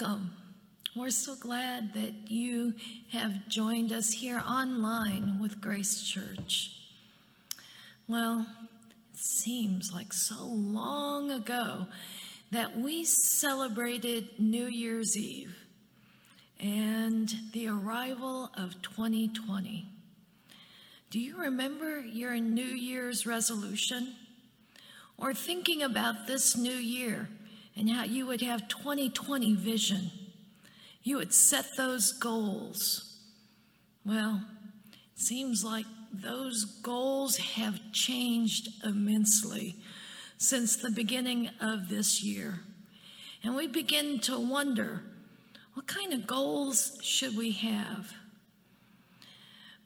Welcome. We're so glad that you have joined us here online with Grace Church. Well, it seems like so long ago that we celebrated New Year's Eve and the arrival of 2020. Do you remember your New Year's resolution? Or thinking about this new year and how you would have 2020 vision? You would set those goals. Well, it seems like those goals have changed immensely since the beginning of this year. And we begin to wonder what kind of goals should we have?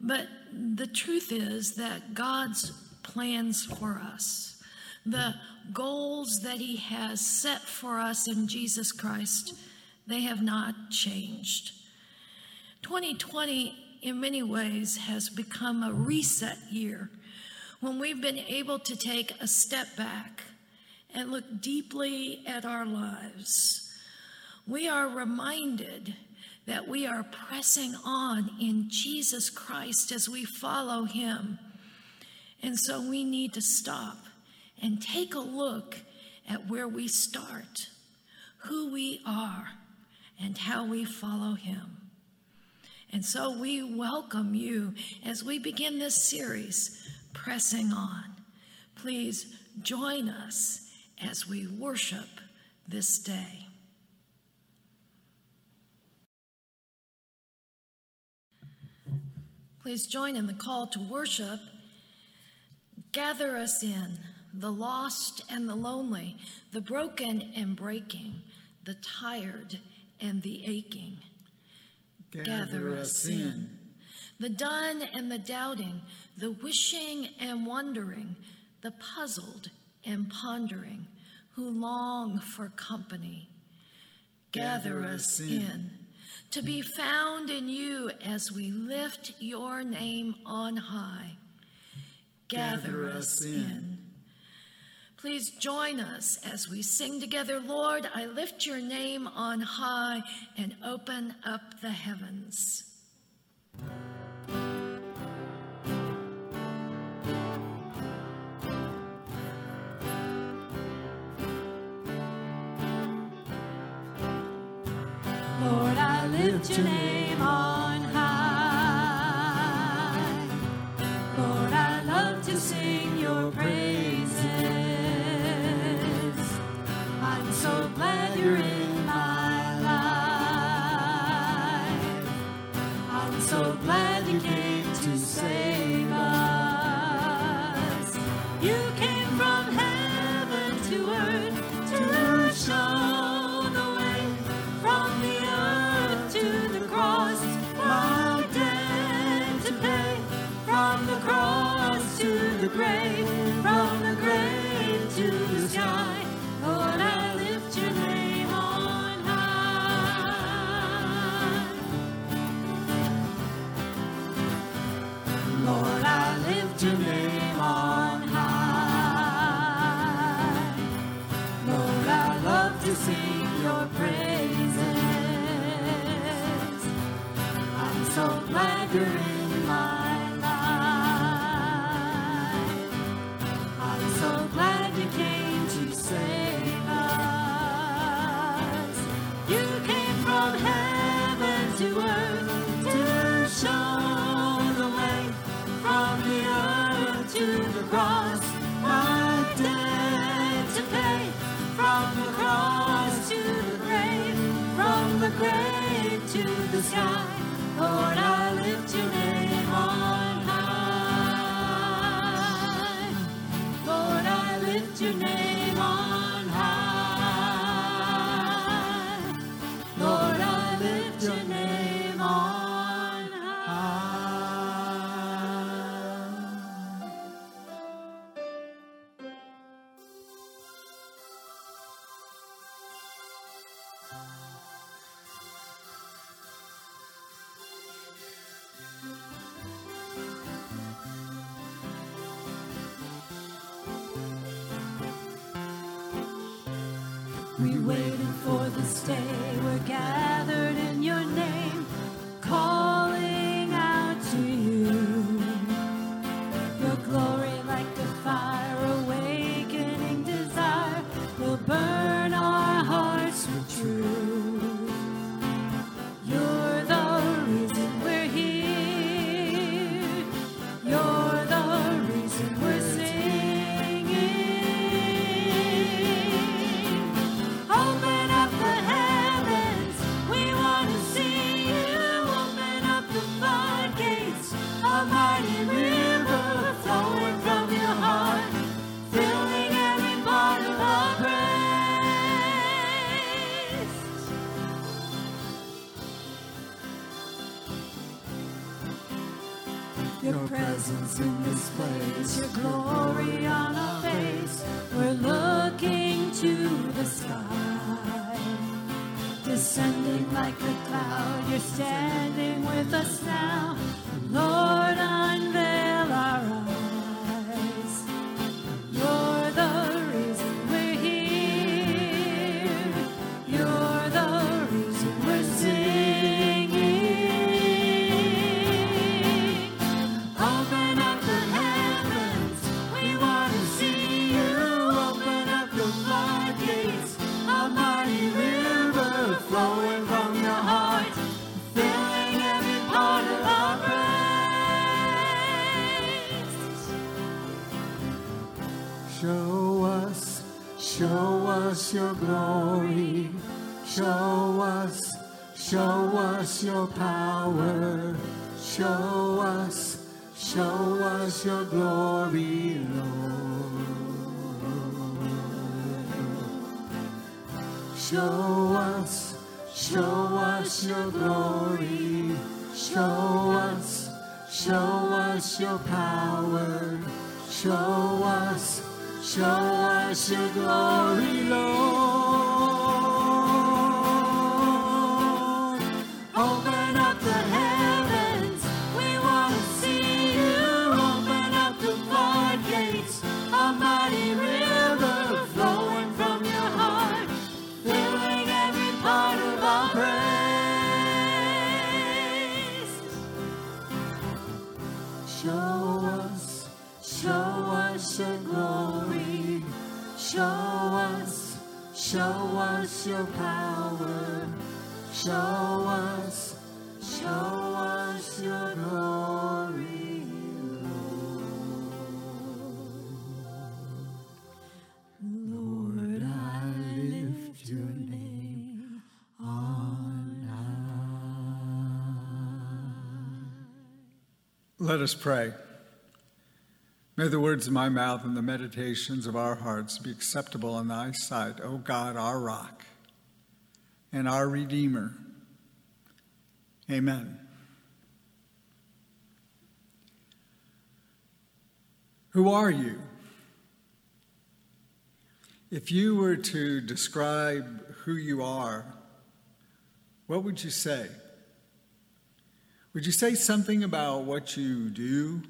But the truth is that God's plans for us, the goals that He has set for us in Jesus Christ, they have not changed. 2020, in many ways, has become a reset year when we've been able to take a step back and look deeply at our lives. We are reminded that we are pressing on in Jesus Christ as we follow Him. And so we need to stop and take a look at where we start, who we are, and how we follow Him. And so we welcome you as we begin this series, Pressing On. Please join us as we worship this day. Please join in the call to worship. Gather us in, the lost and the lonely, the broken and breaking, the tired and the aching. Gather, us in. The done and the doubting, the wishing and wondering, the puzzled and pondering, who long for company. Gather, us in. to be found in you as we lift your name on high. Gather us in. Please join us as we sing together, Lord, I lift your name on high and open up the heavens. Lord, I lift your name Show us, show us your glory. Show us, show us your power. Show us, show us your glory, Lord. Show us, show us your glory. Show us, show us your power. Show us show us your glory, Lord. Show us your power. Show us, show us your glory, Lord. Lord, I lift your name on high. Let us pray. May the words of my mouth and the meditations of our hearts be acceptable in thy sight, O God, our rock and our Redeemer. Amen. Who are you? If you were to describe who you are, what would you say? Would you say something about what you do?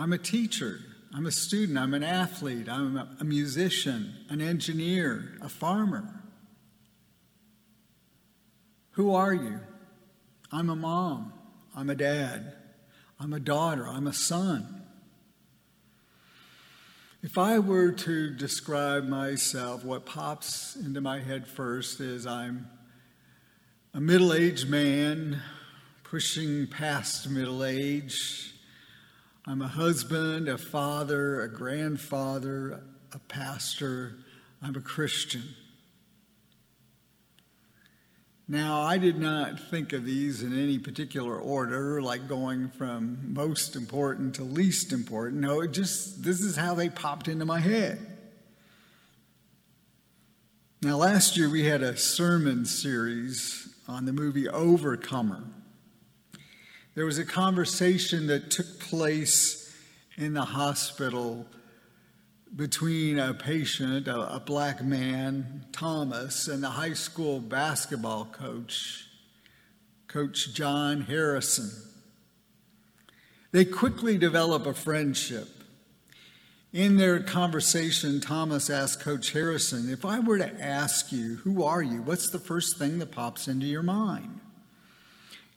I'm a teacher, I'm a student, I'm an athlete, I'm a, musician, an engineer, a farmer. Who are you? I'm a mom, I'm a dad, I'm a daughter, I'm a son. If I were to describe myself, what pops into my head first is I'm a middle aged man pushing past middle age I'm a husband, a father, a grandfather, a pastor. I'm a Christian. Now, I did not think of these in any particular order, like going from most important to least important. No, it just, this is how they popped into my head. Now, last year we had a sermon series on the movie Overcomer. There was a conversation that took place in the hospital between a patient, a, a, black man, Thomas, and the high school basketball coach, Coach John Harrison. They quickly develop a friendship. In their conversation, Thomas asked Coach Harrison, If I were to ask you, who are you? What's the first thing that pops into your mind?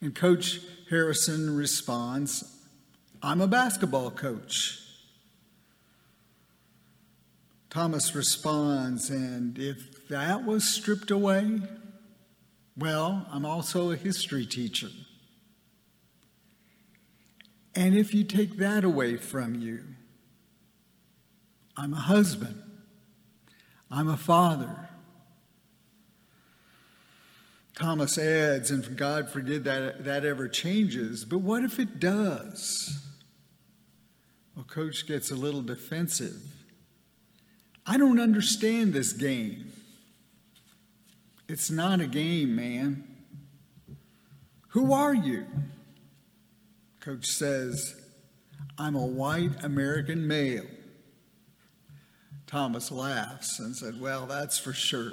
And Coach Harrison responds, I'm a basketball coach. Thomas responds, and if that was stripped away, well, I'm also a history teacher. And if you take that away from you, I'm a husband, I'm a father. Thomas adds, and God forbid that that ever changes, but what if it does? Well, Coach gets a little defensive. I don't understand this game. It's not a game, man. Who are you? Coach says, I'm a white American male. Thomas laughs and said, Well, that's for sure.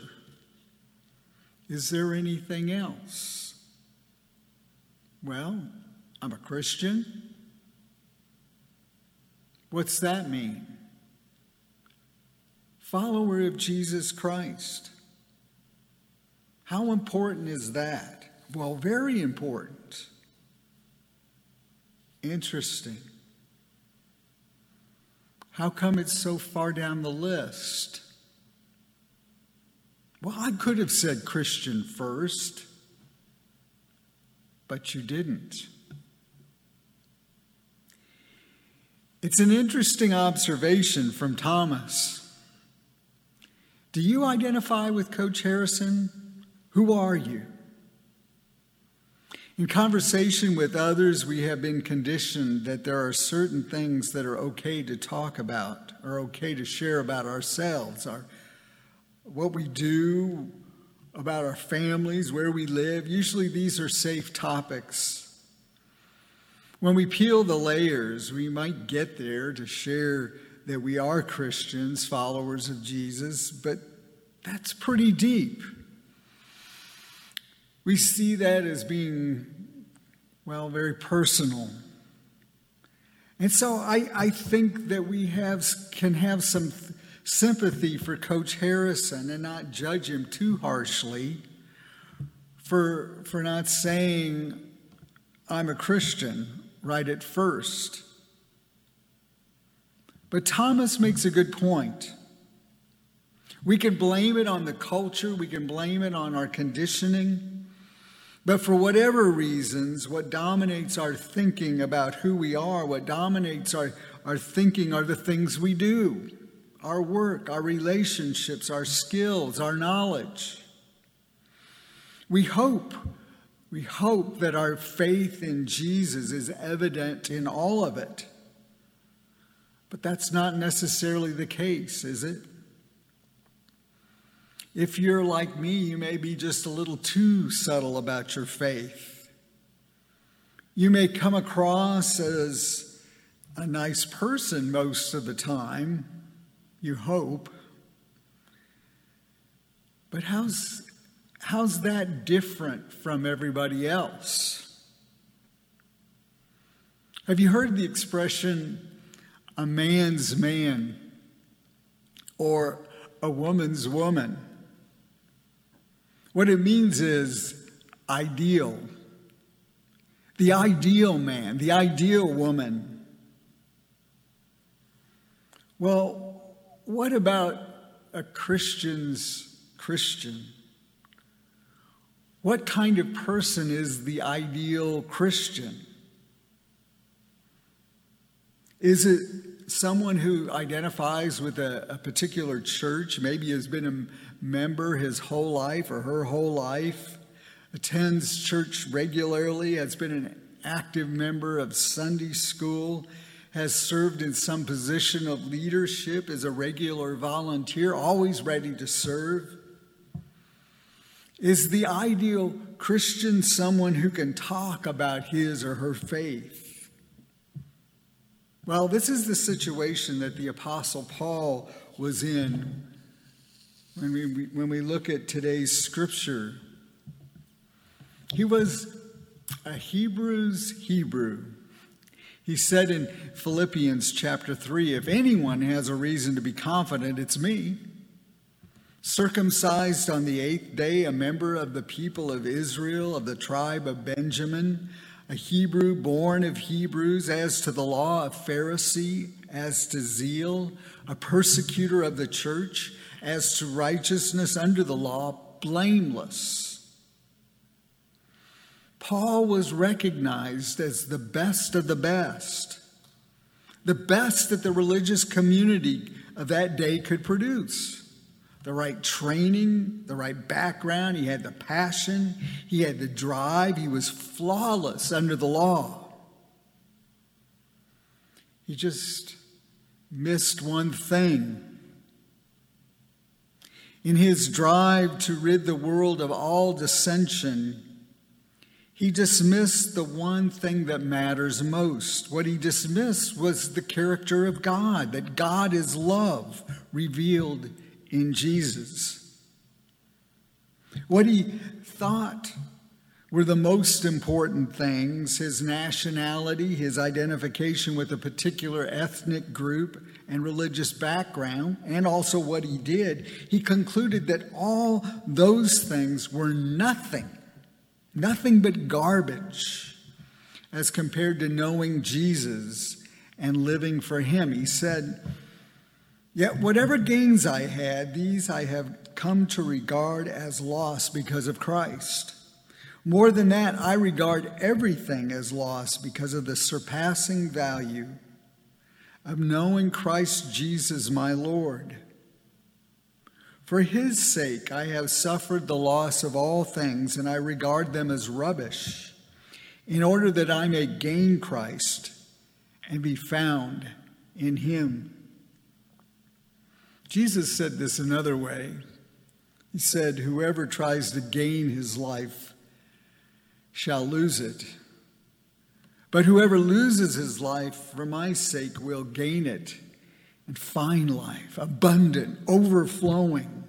Is there anything else? Well, I'm a Christian. What's that mean? follower of Jesus Christ. How important is that? Well, very important. Interesting. How come it's so far down the list? Well, I could have said Christian first, but you didn't. It's an interesting observation from Thomas. Do you identify with Coach Harrison? Who are you? In conversation with others, we have been conditioned that there are certain things that are okay to talk about, or okay to share about ourselves, our, what we do, about our families, where we live. Usually these are safe topics. When we peel the layers, we might get there to share that we are Christians, followers of Jesus, but that's pretty deep. We see that as being, well, very personal. And so I, I think that we have, can have some sympathy for Coach Harrison and not judge him too harshly for, for not saying, I'm a Christian right at first. But Thomas makes a good point. We can blame it on the culture, we can blame it on our conditioning. But for whatever reasons, what dominates our thinking about who we are, what dominates our, our thinking are the things we do our work, our relationships, our skills, our knowledge. We hope, we hope that our faith in Jesus is evident in all of it. But that's not necessarily the case, is it? If you're like me, you may be just a little too subtle about your faith. You may come across as a nice person most of the time, you hope. But how's, how's that different from everybody else? Have you heard the expression, a man's man, or a woman's woman? What it means is ideal. the ideal man, the ideal woman. Well, what about a Christian's Christian? What kind of person is the ideal Christian? Is it someone who identifies with a, a, particular church, maybe has been a member his whole life or her whole life, attends church regularly, has been an active member of Sunday school, has served in some position of leadership, as a regular volunteer, always ready to serve? Is the ideal Christian someone who can talk about his or her faith? Well, this is the situation that the Apostle Paul was in when we, when we look at today's scripture. He was a Hebrew's Hebrew. He said in Philippians chapter 3 if anyone has a reason to be confident, it's me circumcised on the eighth day, a member of the people of Israel, of the tribe of Benjamin, a Hebrew born of Hebrews, as to the law, a Pharisee, as to zeal, a persecutor of the church, as to righteousness under the law, blameless. Paul was recognized as the best of the best, the best that the religious community of that day could produce the right training, the right background. He had the passion, he had the drive. He was flawless under the law. He just missed one thing. In his drive to rid the world of all dissension, he dismissed the one thing that matters most. What he dismissed was the character of God, that God is love revealed in Jesus. What he thought were the most important things his nationality, his identification with a particular ethnic group and religious background, and also what he did, he concluded that all those things were nothing, nothing but garbage as compared to knowing Jesus and living for him. He said, Yet whatever gains I had, these I have come to regard as loss because of Christ. More than that, I regard everything as loss because of the surpassing value of knowing Christ Jesus my Lord. For his sake, I have suffered the loss of all things, and I regard them as rubbish, in order that I may gain Christ and be found in him Jesus said this another way. He said, Whoever tries to gain his life shall lose it. But whoever loses his life for my sake will gain it and find life, abundant, overflowing.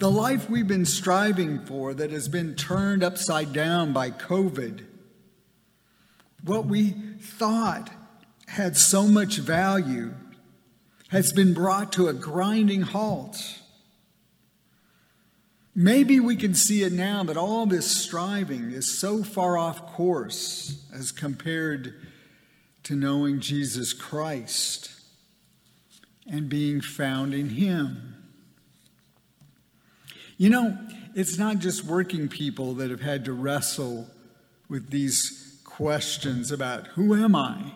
The life we've been striving for that has been turned upside down by COVID, what we thought had so much value has been brought to a grinding halt. Maybe we can see it now, but all this striving is so far off course as compared to knowing Jesus Christ and being found in Him. You know, it's not just working people that have had to wrestle with these questions about who am I?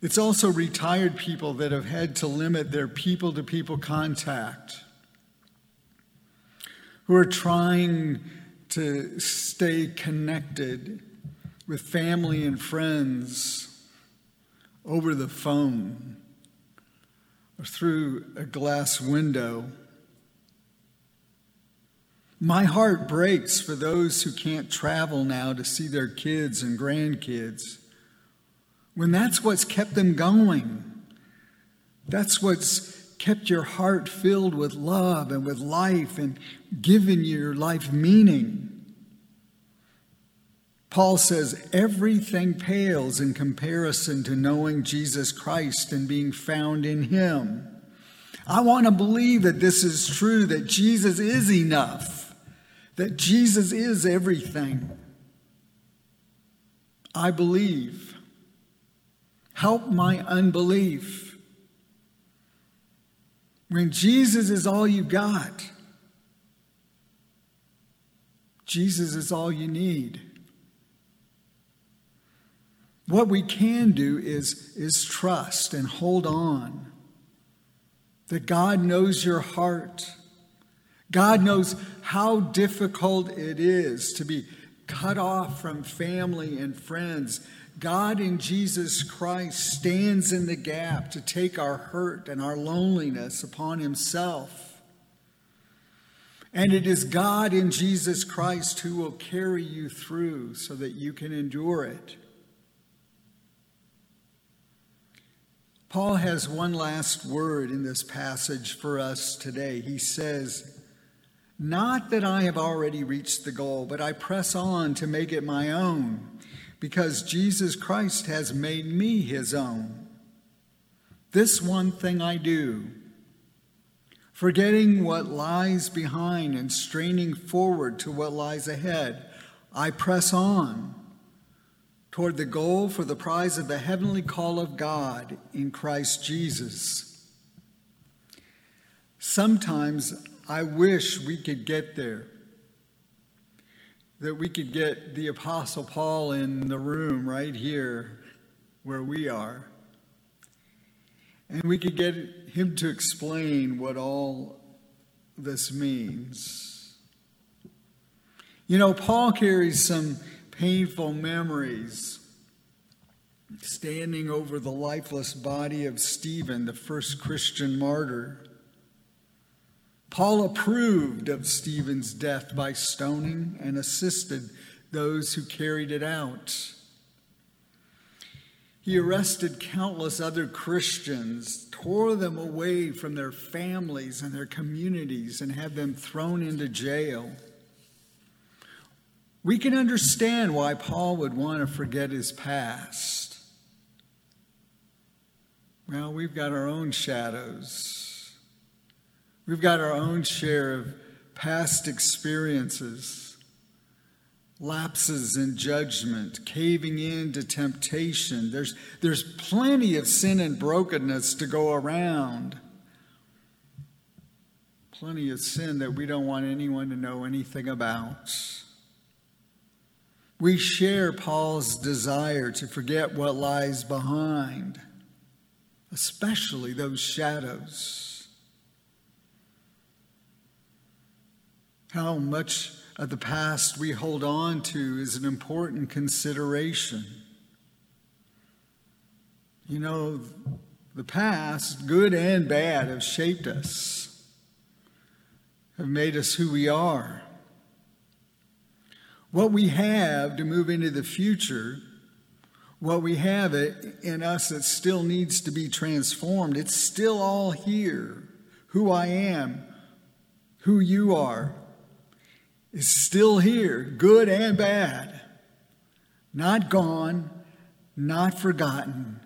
It's also retired people that have had to limit their people to people contact, who are trying to stay connected with family and friends over the phone or through a glass window. My heart breaks for those who can't travel now to see their kids and grandkids when that's what's kept them going. That's what's kept your heart filled with love and with life and given your life meaning. Paul says everything pales in comparison to knowing Jesus Christ and being found in Him. I want to believe that this is true, that Jesus is enough, that Jesus is everything. I believe. Help my unbelief. When Jesus is all you got, Jesus is all you need. What we can do is, is trust and hold on that God knows your heart. God knows how difficult it is to be cut off from family and friends. God in Jesus Christ stands in the gap to take our hurt and our loneliness upon Himself. And it is God in Jesus Christ who will carry you through so that you can endure it. Paul has one last word in this passage for us today. He says, Not that I have already reached the goal, but I press on to make it my own, because Jesus Christ has made me his own. This one thing I do, forgetting what lies behind and straining forward to what lies ahead, I press on toward the goal for the prize of the heavenly call of God in Christ Jesus. Sometimes I wish we could get there, that we could get the Apostle Paul in the room right here where we are, and we could get him to explain what all this means. You know, Paul carries some painful memories standing over the lifeless body of Stephen, the first Christian martyr. Paul approved of Stephen's death by stoning and assisted those who carried it out. He arrested countless other Christians, tore them away from their families and their communities, and had them thrown into jail. We can understand why Paul would want to forget his past. Well, we've got our own shadows. We've got our own share of past experiences, lapses in judgment, caving in to temptation. There's, there's plenty of sin and brokenness to go around. Plenty of sin that we don't want anyone to know anything about. We share Paul's desire to forget what lies behind, especially those shadows. How much of the past we hold on to is an important consideration. You know, the past, good and bad, have shaped us, have made us who we are. What we have to move into the future, what we have in us that still needs to be transformed, it's still all here. Who I am, who you are, is still here, good and bad. Not gone, not forgotten,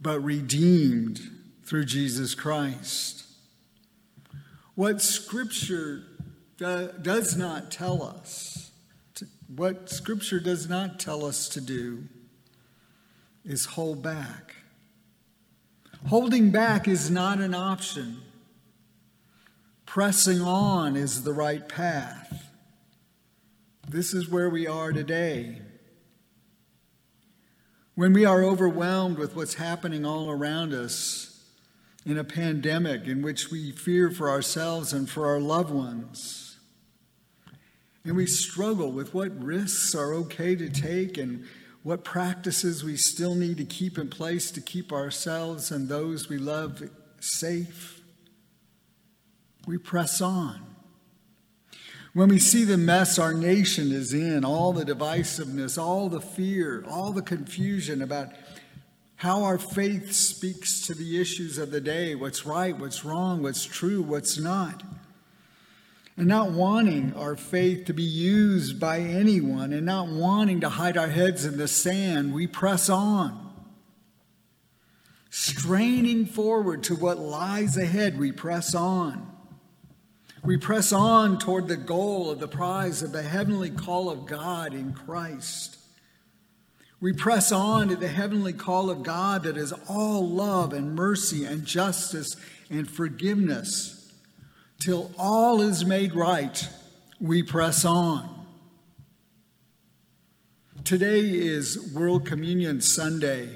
but redeemed through Jesus Christ. What Scripture does not tell us what Scripture does not tell us to do is hold back. Holding back is not an option. Pressing on is the right path. This is where we are today. When we are overwhelmed with what's happening all around us in a pandemic in which we fear for ourselves and for our loved ones, and we struggle with what risks are okay to take and what practices we still need to keep in place to keep ourselves and those we love safe. We press on. When we see the mess our nation is in, all the divisiveness, all the fear, all the confusion about how our faith speaks to the issues of the day what's right, what's wrong, what's true, what's not and not wanting our faith to be used by anyone and not wanting to hide our heads in the sand, we press on. Straining forward to what lies ahead, we press on. We press on toward the goal of the prize of the heavenly call of God in Christ. We press on to the heavenly call of God that is all love and mercy and justice and forgiveness. Till all is made right, we press on. Today is World Communion Sunday.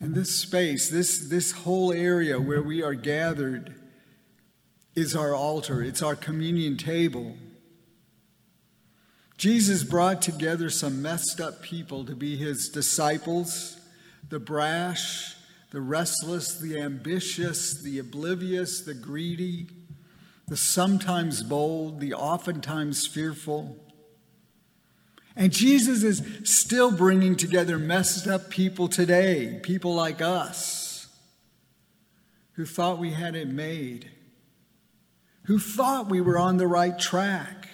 And this space, this, this whole area where we are gathered, is our altar, it's our communion table. Jesus brought together some messed up people to be his disciples the brash, the restless, the ambitious, the oblivious, the greedy, the sometimes bold, the oftentimes fearful. And Jesus is still bringing together messed up people today, people like us, who thought we had it made, who thought we were on the right track,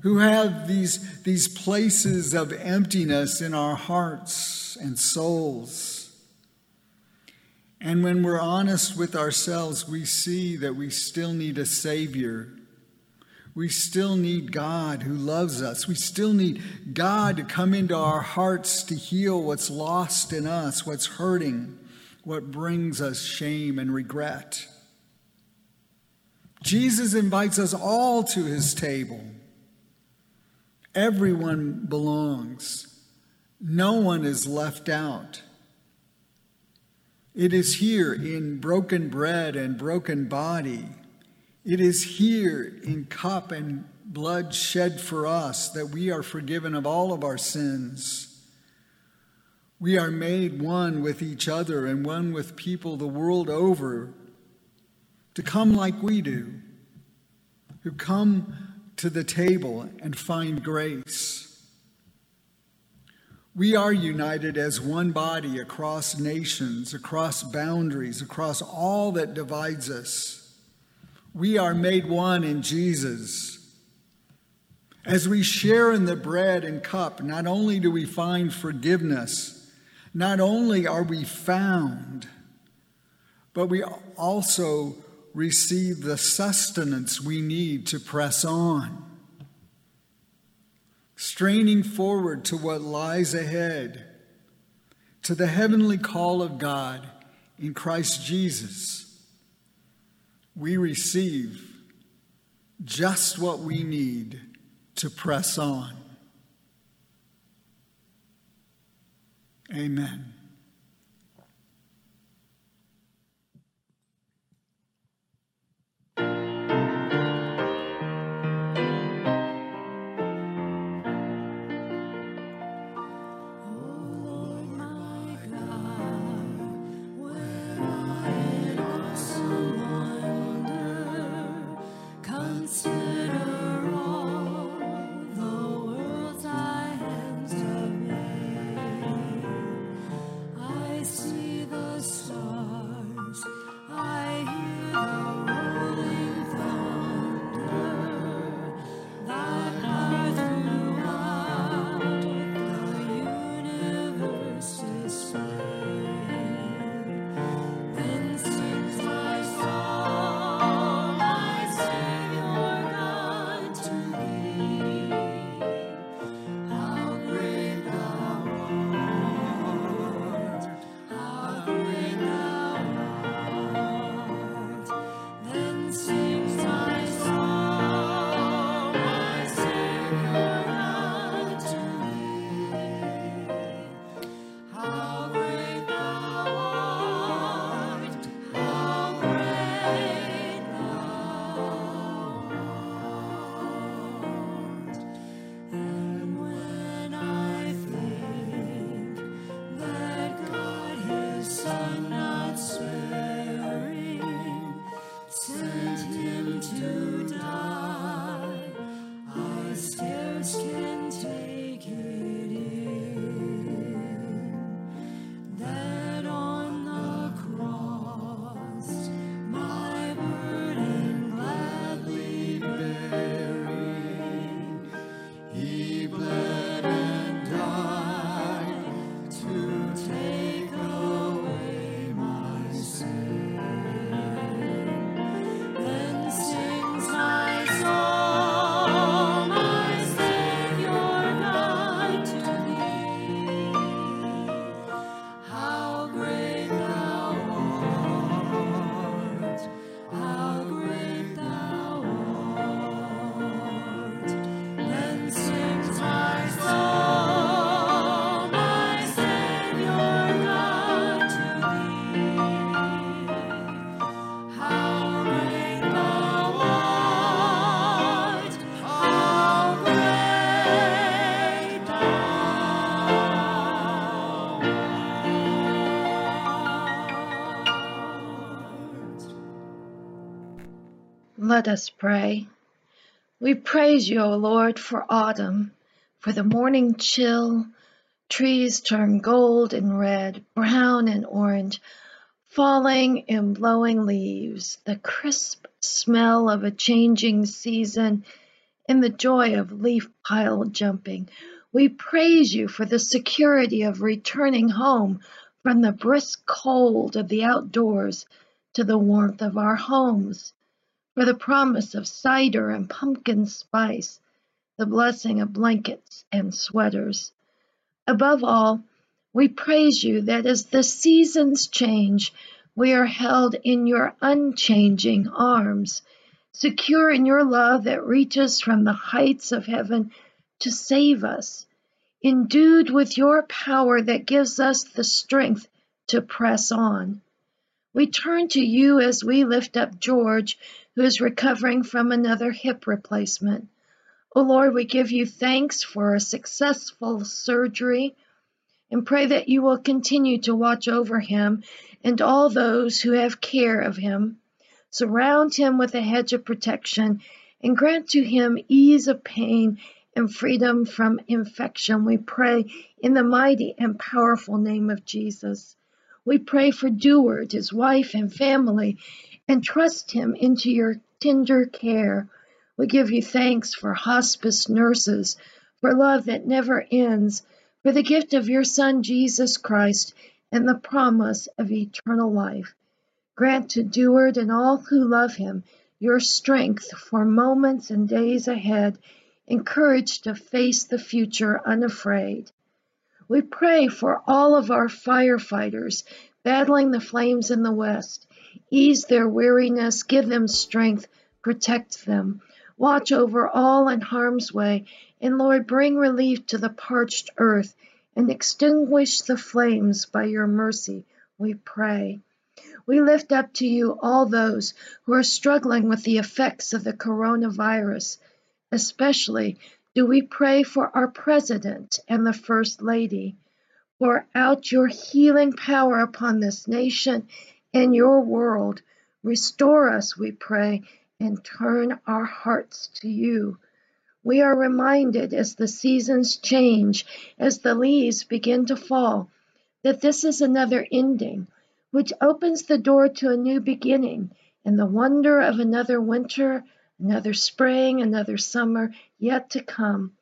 who have these, these places of emptiness in our hearts and souls. And when we're honest with ourselves, we see that we still need a Savior we still need God who loves us. We still need God to come into our hearts to heal what's lost in us, what's hurting, what brings us shame and regret. Jesus invites us all to his table. Everyone belongs, no one is left out. It is here in broken bread and broken body it is here in cup and blood shed for us that we are forgiven of all of our sins. We are made one with each other and one with people the world over to come like we do, who come to the table and find grace. We are united as one body across nations, across boundaries, across all that divides us. We are made one in Jesus. As we share in the bread and cup, not only do we find forgiveness, not only are we found, but we also receive the sustenance we need to press on. Straining forward to what lies ahead, to the heavenly call of God in Christ Jesus we receive just what we need to press on. Amen. Let us pray. We praise you, O Lord, for autumn, for the morning chill. Trees turn gold and red, brown and orange, falling and blowing leaves, the crisp smell of a changing season, and the joy of leaf pile jumping. We praise you for the security of returning home from the brisk cold of the outdoors to the warmth of our homes for the promise of cider and pumpkin spice, the blessing of blankets and sweaters. Above all, we praise you that as the seasons change, we are held in your unchanging arms, secure in your love that reaches from the heights of heaven to save us, endued with your power that gives us the strength to press on. We turn to you as we lift up George, who is recovering from another hip replacement. O oh Lord, we give you thanks for a successful surgery and pray that you will continue to watch over him and all those who have care of him. Surround him with a hedge of protection and grant to him ease of pain and freedom from infection. We pray in the mighty and powerful name of Jesus. We pray for Deward, his wife, and family, and trust him into your tender care. We give you thanks for hospice nurses, for love that never ends, for the gift of your Son, Jesus Christ, and the promise of eternal life. Grant to Deward and all who love him your strength for moments and days ahead, and courage to face the future unafraid. We pray for all of our firefighters battling the flames in the west. Ease their weariness, give them strength, protect them. Watch over all in harm's way, and Lord, bring relief to the parched earth and extinguish the flames by your mercy, we pray. We lift up to you all those who are struggling with the effects of the coronavirus, especially do we pray for our President and the First Lady. Pour out your healing power upon this nation and your world. Restore us, we pray, and turn our hearts to you. We are reminded as the seasons change, as the leaves begin to fall, that this is another ending, which opens the door to a new beginning and the wonder of another winter another spring, another summer yet to come.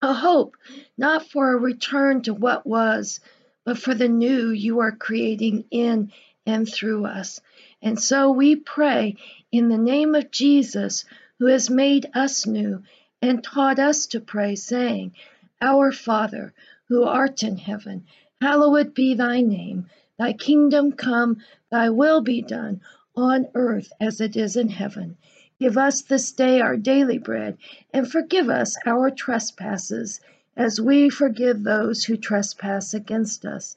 A hope not for a return to what was, but for the new you are creating in and through us. And so we pray in the name of Jesus, who has made us new and taught us to pray, saying, Our Father, who art in heaven, hallowed be thy name. Thy kingdom come, thy will be done on earth as it is in heaven. Give us this day our daily bread, and forgive us our trespasses, as we forgive those who trespass against us.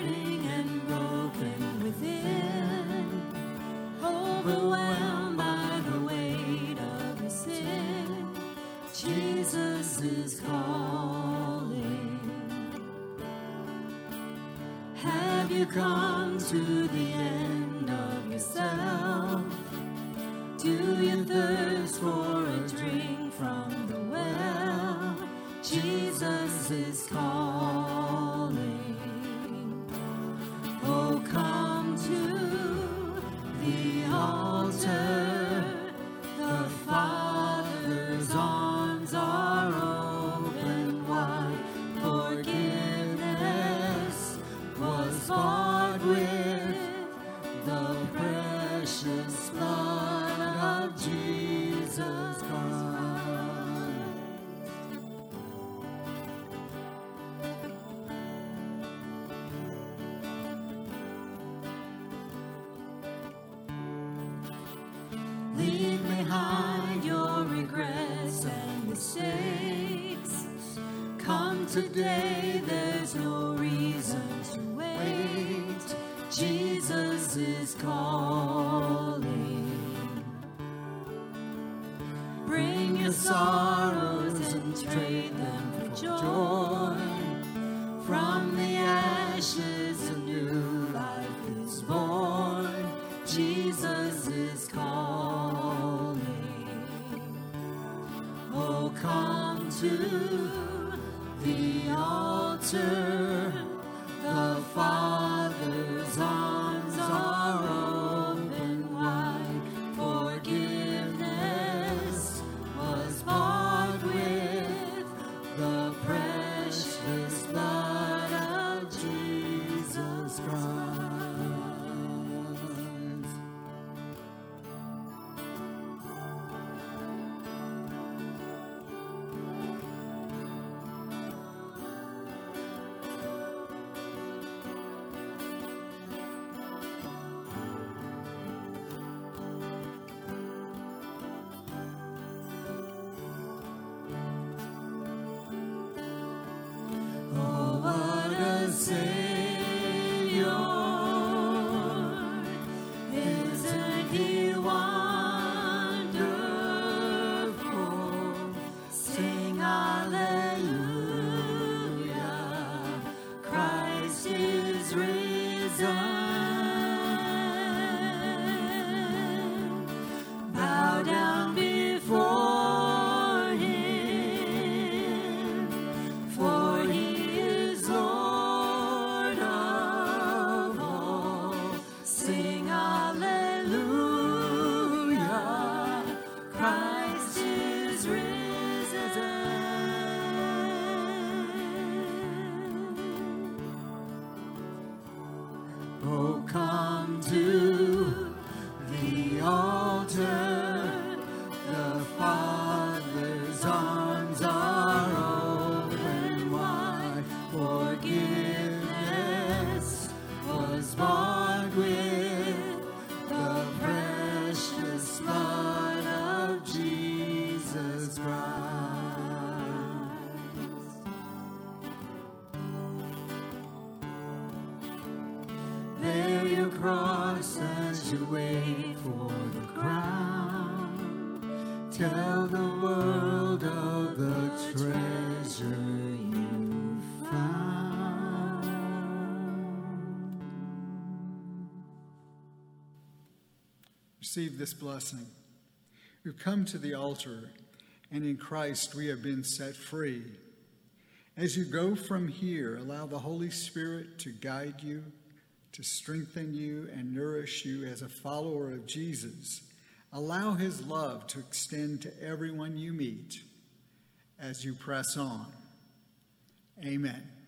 come to the end of yourself? Do you thirst for receive this blessing. We come to the altar, and in Christ we have been set free. As you go from here, allow the Holy Spirit to guide you, to strengthen you, and nourish you as a follower of Jesus. Allow His love to extend to everyone you meet as you press on. Amen.